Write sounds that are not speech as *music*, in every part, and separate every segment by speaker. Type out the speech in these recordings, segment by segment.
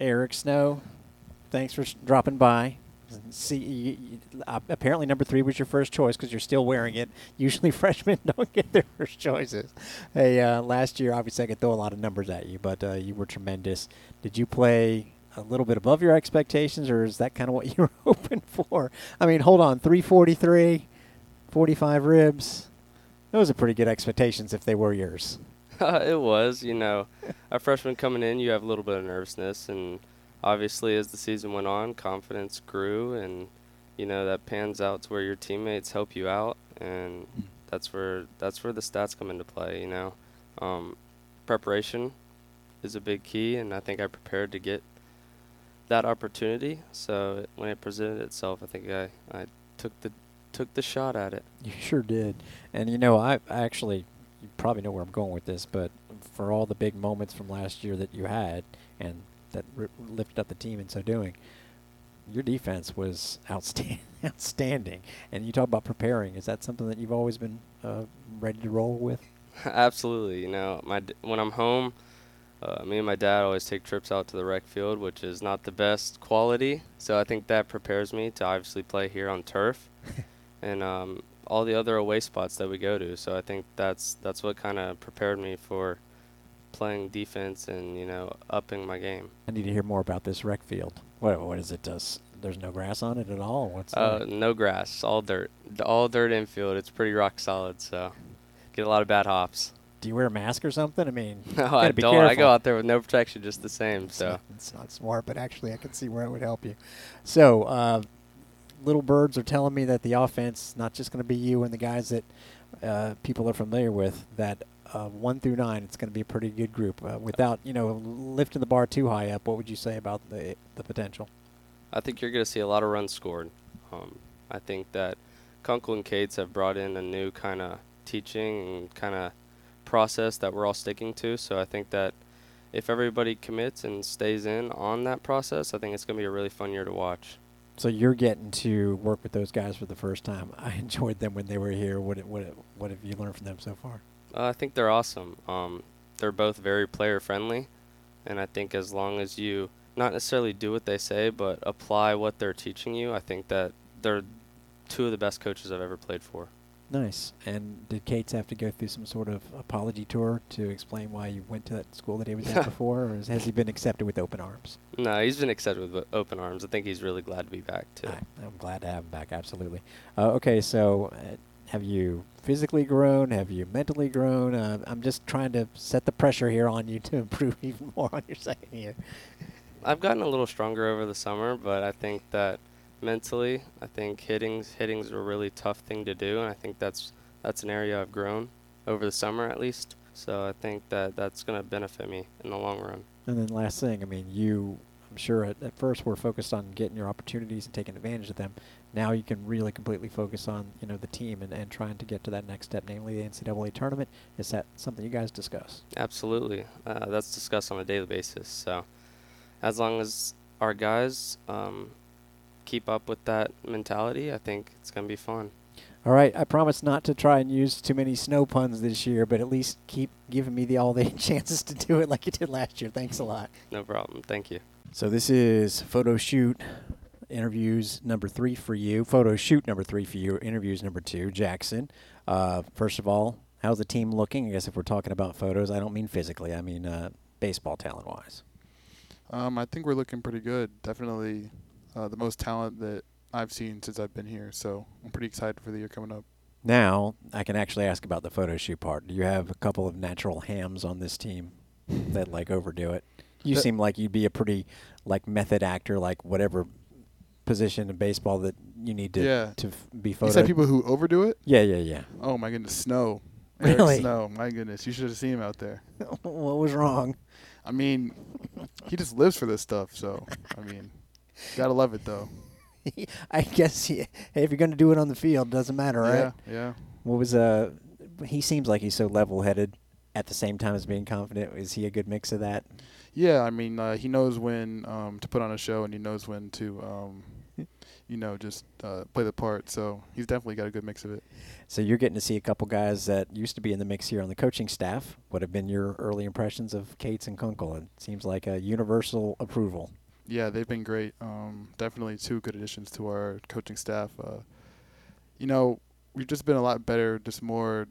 Speaker 1: Eric Snow, thanks for dropping by. See, you, you- uh, apparently number three was your first choice because you're still wearing it. Usually *laughs* freshmen don't get their first choices. Hey, uh, last year obviously I could throw a lot of numbers at you, but uh, you were tremendous. Did you play a little bit above your expectations, or is that kind of what *laughs* you were hoping for? I mean, hold on, 343, 45 ribs. Those are pretty good expectations if they were yours. *laughs*
Speaker 2: it was, you know, a freshman coming in, you have a little bit of nervousness, and obviously as the season went on, confidence grew, and you know that pans out to where your teammates help you out, and that's where that's where the stats come into play. You know, um, preparation is a big key, and I think I prepared to get that opportunity. So it, when it presented itself, I think I, I took the took the shot at it.
Speaker 1: You sure did. And you know, I, I actually, you probably know where I'm going with this, but for all the big moments from last year that you had and that r- lifted up the team in so doing, your defense was outstanding. *laughs* outstanding. And you talk about preparing. Is that something that you've always been uh, ready to roll with? *laughs*
Speaker 2: Absolutely. You know, my d- when I'm home, uh, me and my dad always take trips out to the rec field, which is not the best quality. So I think that prepares me to obviously play here on turf, *laughs* and um, all the other away spots that we go to. So I think that's that's what kind of prepared me for playing defense and you know upping my game.
Speaker 1: I need to hear more about this rec field. What, what is it? Does there's no grass on it at all? What's
Speaker 2: Uh,
Speaker 1: that?
Speaker 2: no grass, all dirt, all dirt infield. It's pretty rock solid. So get a lot of bad hops.
Speaker 1: Do you wear a mask or something? I mean, *laughs*
Speaker 2: No, I
Speaker 1: be
Speaker 2: don't. I go out there with no protection, just the same.
Speaker 1: It's
Speaker 2: So.
Speaker 1: not, it's not smart, but actually, I can see where it would help you. So, uh, little birds are telling me that the offense, not just going to be you and the guys that uh, people are familiar with, that uh, one through nine, it's going to be a pretty good group. Uh, without you know lifting the bar too high up, what would you say about the the potential?
Speaker 2: I think you're going to see a lot of runs scored. Um, I think that Kunkel and Cates have brought in a new kind of teaching and kind of process that we're all sticking to. So I think that if everybody commits and stays in on that process, I think it's going to be a really fun year to watch.
Speaker 1: So you're getting to work with those guys for the first time. I *laughs* enjoyed them when they were here. What what what have you learned from them so far?
Speaker 2: Uh, I think they're awesome. Um, they're both very player friendly, and I think as long as you not necessarily do what they say, but apply what they're teaching you, I think that they're two of the best coaches I've ever played for.
Speaker 1: Nice. And did Cates have to go through some sort of apology tour to explain why you went to that school that he was at *laughs* before, or has he been accepted with open arms?
Speaker 2: No, he's been accepted with open arms. I think he's really glad to be back too.
Speaker 1: I, I'm glad to have him back. Absolutely. Uh, okay, so uh, have you physically grown? Have you mentally grown? Uh, I'm just trying to set the pressure here on you to improve *laughs* even more on your second year.
Speaker 2: I've gotten a little stronger over the summer, but I think that mentally, I think hitting's hitting's a really tough thing to do, and I think that's that's an area I've grown over the summer at least. So I think that that's going to benefit me in the long run.
Speaker 1: And then last thing, I mean, you, I'm sure at, at first were focused on getting your opportunities and taking advantage of them. Now you can really completely focus on, you know, the team and, and trying to get to that next step, namely the NCAA tournament. Is that something you guys discuss?
Speaker 2: Absolutely. Uh, that's discussed on a daily basis. So, as long as our guys um, keep up with that mentality, I think it's going to be fun.
Speaker 1: All right, I promise not to try and use too many snow puns this year, but at least keep giving me the all the *laughs* chances to do it like you did last year. Thanks a lot.
Speaker 2: No problem. Thank you.
Speaker 1: So this is photo shoot interviews number three for you. Photo shoot number three for you. Interviews number two. Jackson. Uh, first of all, how's the team looking? I guess if we're talking about photos, I don't mean physically. I mean uh, baseball talent wise.
Speaker 3: Um, I think we're looking pretty good. Definitely uh, the most talent that I've seen since I've been here. So I'm pretty excited for the year coming up.
Speaker 1: Now I can actually ask about the photo shoot part. Do you have a couple of natural hams on this team that like overdo it? You
Speaker 3: That-
Speaker 1: seem like you'd be a pretty like method actor, like whatever position in baseball that you need to
Speaker 3: Yeah.
Speaker 1: to f- be
Speaker 3: You said people who overdo it?
Speaker 1: yeah, yeah, yeah.
Speaker 3: Oh my goodness, Snow. Eric
Speaker 1: Really?
Speaker 3: Snow. My goodness, you should have seen him out there. *laughs*
Speaker 1: what was wrong?
Speaker 3: I mean, he just lives for this stuff. So I mean, gotta love it though. *laughs*
Speaker 1: I guess yeah, if you're going to do it on the field, doesn't matter, right?
Speaker 3: Yeah, yeah.
Speaker 1: What was uh? He seems like he's so level-headed at the same time as being confident. Is he a good mix of that?
Speaker 3: Yeah, I mean, uh, he knows when um, to put on a show, and he knows when to, um, you know, just uh, play the part. So he's definitely got a good mix of it.
Speaker 1: So you're getting to see a couple guys that used to be in the mix here on the coaching staff. What have been your early impressions of Cates and Kunkel? It seems like a universal approval.
Speaker 3: Yeah, they've been great. Um, definitely two good additions to our coaching staff. Uh, you know, we've just been a lot better, just more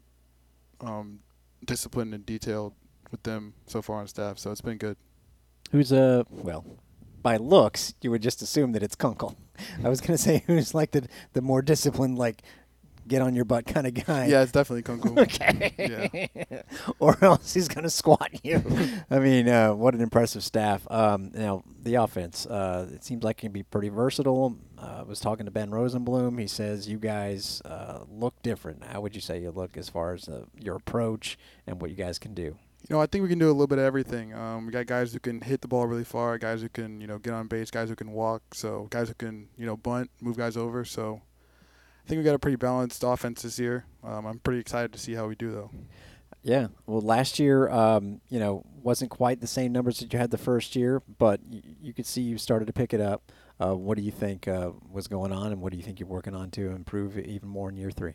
Speaker 3: um, disciplined and detailed with them so far on staff. So it's been good.
Speaker 1: Who's a well, by looks, you would just assume that it's Kunkel. *laughs* I was gonna say who's like the the more disciplined, like get on your butt kind of guy.
Speaker 3: Yeah, it's definitely Kunkel. *laughs*
Speaker 1: Okay. *laughs* or else he's going to squat you. *laughs* I mean, uh, what an impressive staff. Um, now, the offense, uh, it seems like it can be pretty versatile. Uh, I was talking to Ben Rosenblum. He says you guys uh, look different. How would you say you look as far as uh, your approach and what you guys can do?
Speaker 3: You know, I think we can do a little bit of everything. Um, we got guys who can hit the ball really far, guys who can, you know, get on base, guys who can walk, so guys who can, you know, bunt, move guys over. So think we got a pretty balanced offense this year. Um, I'm pretty excited to see how we do, though.
Speaker 1: Yeah. Well, last year, um, you know, wasn't quite the same numbers that you had the first year, but y- you could see you started to pick it up. Uh, what do you think uh, was going on, and what do you think you're working on to improve even more in year three?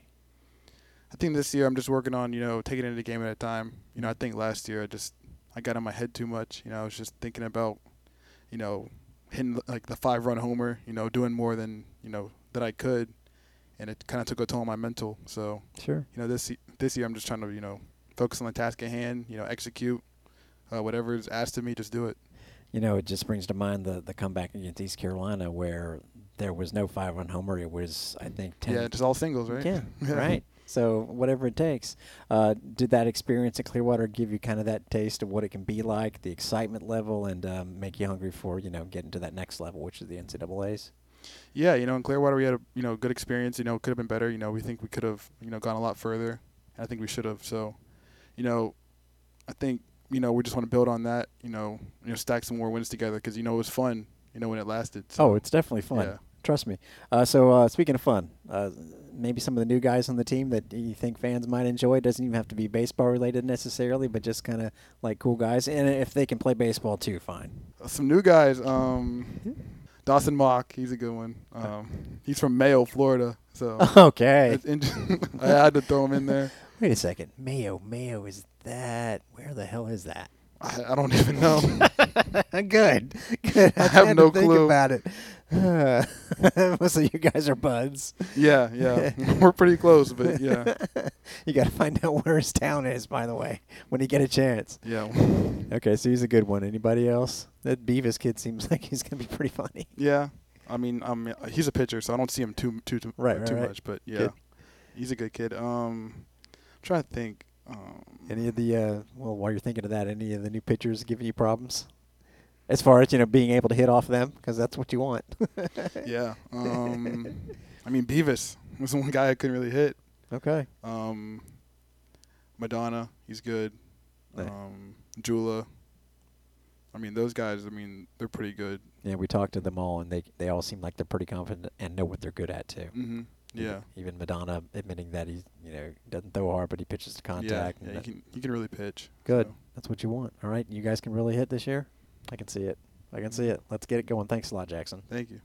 Speaker 3: I think this year I'm just working on, you know, taking it a game at a time. You know, I think last year I just I got in my head too much. You know, I was just thinking about, you know, hitting like the five run homer. You know, doing more than you know that I could, and it kind of took a toll on my mental. So
Speaker 1: Sure.
Speaker 3: you know, this this year I'm just trying to you know focus on the task at hand. You know, execute uh, whatever is asked of me. Just do it.
Speaker 1: You know, it just brings to mind the the comeback against East Carolina where there was no five run homer. It was, I think, ten.
Speaker 3: Yeah, just all singles, right?
Speaker 1: Yeah, *laughs* right. So whatever it takes. Uh, did that experience at Clearwater give you kind of that taste of what it can be like, the excitement level, and um, make you hungry for you know getting to that next level, which is the NCAA's?
Speaker 3: Yeah, you know, in Clearwater we had a you know good experience. You know, it could have been better. You know, we think we could have you know gone a lot further. I think we should have. So, you know, I think you know we just want to build on that. You know, you know, stack some more wins together because you know it was fun. You know, when it lasted. So,
Speaker 1: Oh, it's definitely fun.
Speaker 3: Yeah.
Speaker 1: Trust me. Uh, so uh, speaking of fun, uh, maybe some of the new guys on the team that you think fans might enjoy doesn't even have to be baseball related necessarily, but just kind of like cool guys. And if they can play baseball too, fine.
Speaker 3: some new guys. Um, Dawson Mock, he's a good one. Um, he's from Mayo, Florida. So *laughs*
Speaker 1: Okay. *laughs*
Speaker 3: I had to throw him in there.
Speaker 1: Wait a second. Mayo, Mayo is that? Where the hell is that?
Speaker 3: I, I don't even know. *laughs*
Speaker 1: Good. Good.
Speaker 3: I have no clue.
Speaker 1: about it. *laughs* So you guys are buds.
Speaker 3: yeah, yeah, *laughs* we're pretty close, but yeah, *laughs*
Speaker 1: You got to find out where his town is, by the way, when you get a chance.
Speaker 3: yeah,
Speaker 1: Okay, so he's a good one. Anybody else? That Beavis kid seems like he's gonna be pretty funny.
Speaker 3: yeah. I mean, um, he's a pitcher, so I don't see him too too too,
Speaker 1: Right, right,
Speaker 3: too
Speaker 1: right.
Speaker 3: much. But yeah,
Speaker 1: Good.
Speaker 3: he's a good kid. Um, I'm trying to think. Um,
Speaker 1: Any of the uh, well, while you're thinking of that, any of the new pitchers giving you problems? As far as you know, being able to hit off them, because that's what you want. *laughs*
Speaker 3: yeah. Um, *laughs* I mean, Beavis was the one guy I couldn't really hit.
Speaker 1: Okay.
Speaker 3: Um, Madonna, he's good. Um, Jula. I mean, those guys. I mean, they're pretty good.
Speaker 1: Yeah, we talked to them all, and they they all seem like they're pretty confident and know what they're good at too.
Speaker 3: hmm Yeah.
Speaker 1: Even, Madonna admitting that he you know doesn't throw hard, but he pitches to contact.
Speaker 3: yeah,
Speaker 1: and
Speaker 3: he can he can really pitch.
Speaker 1: Good.
Speaker 3: so.
Speaker 1: That's what you want. All right, you guys can really hit this year. I can see it. I can see it. Let's get it going. Thanks a lot, Jackson.
Speaker 3: Thank you.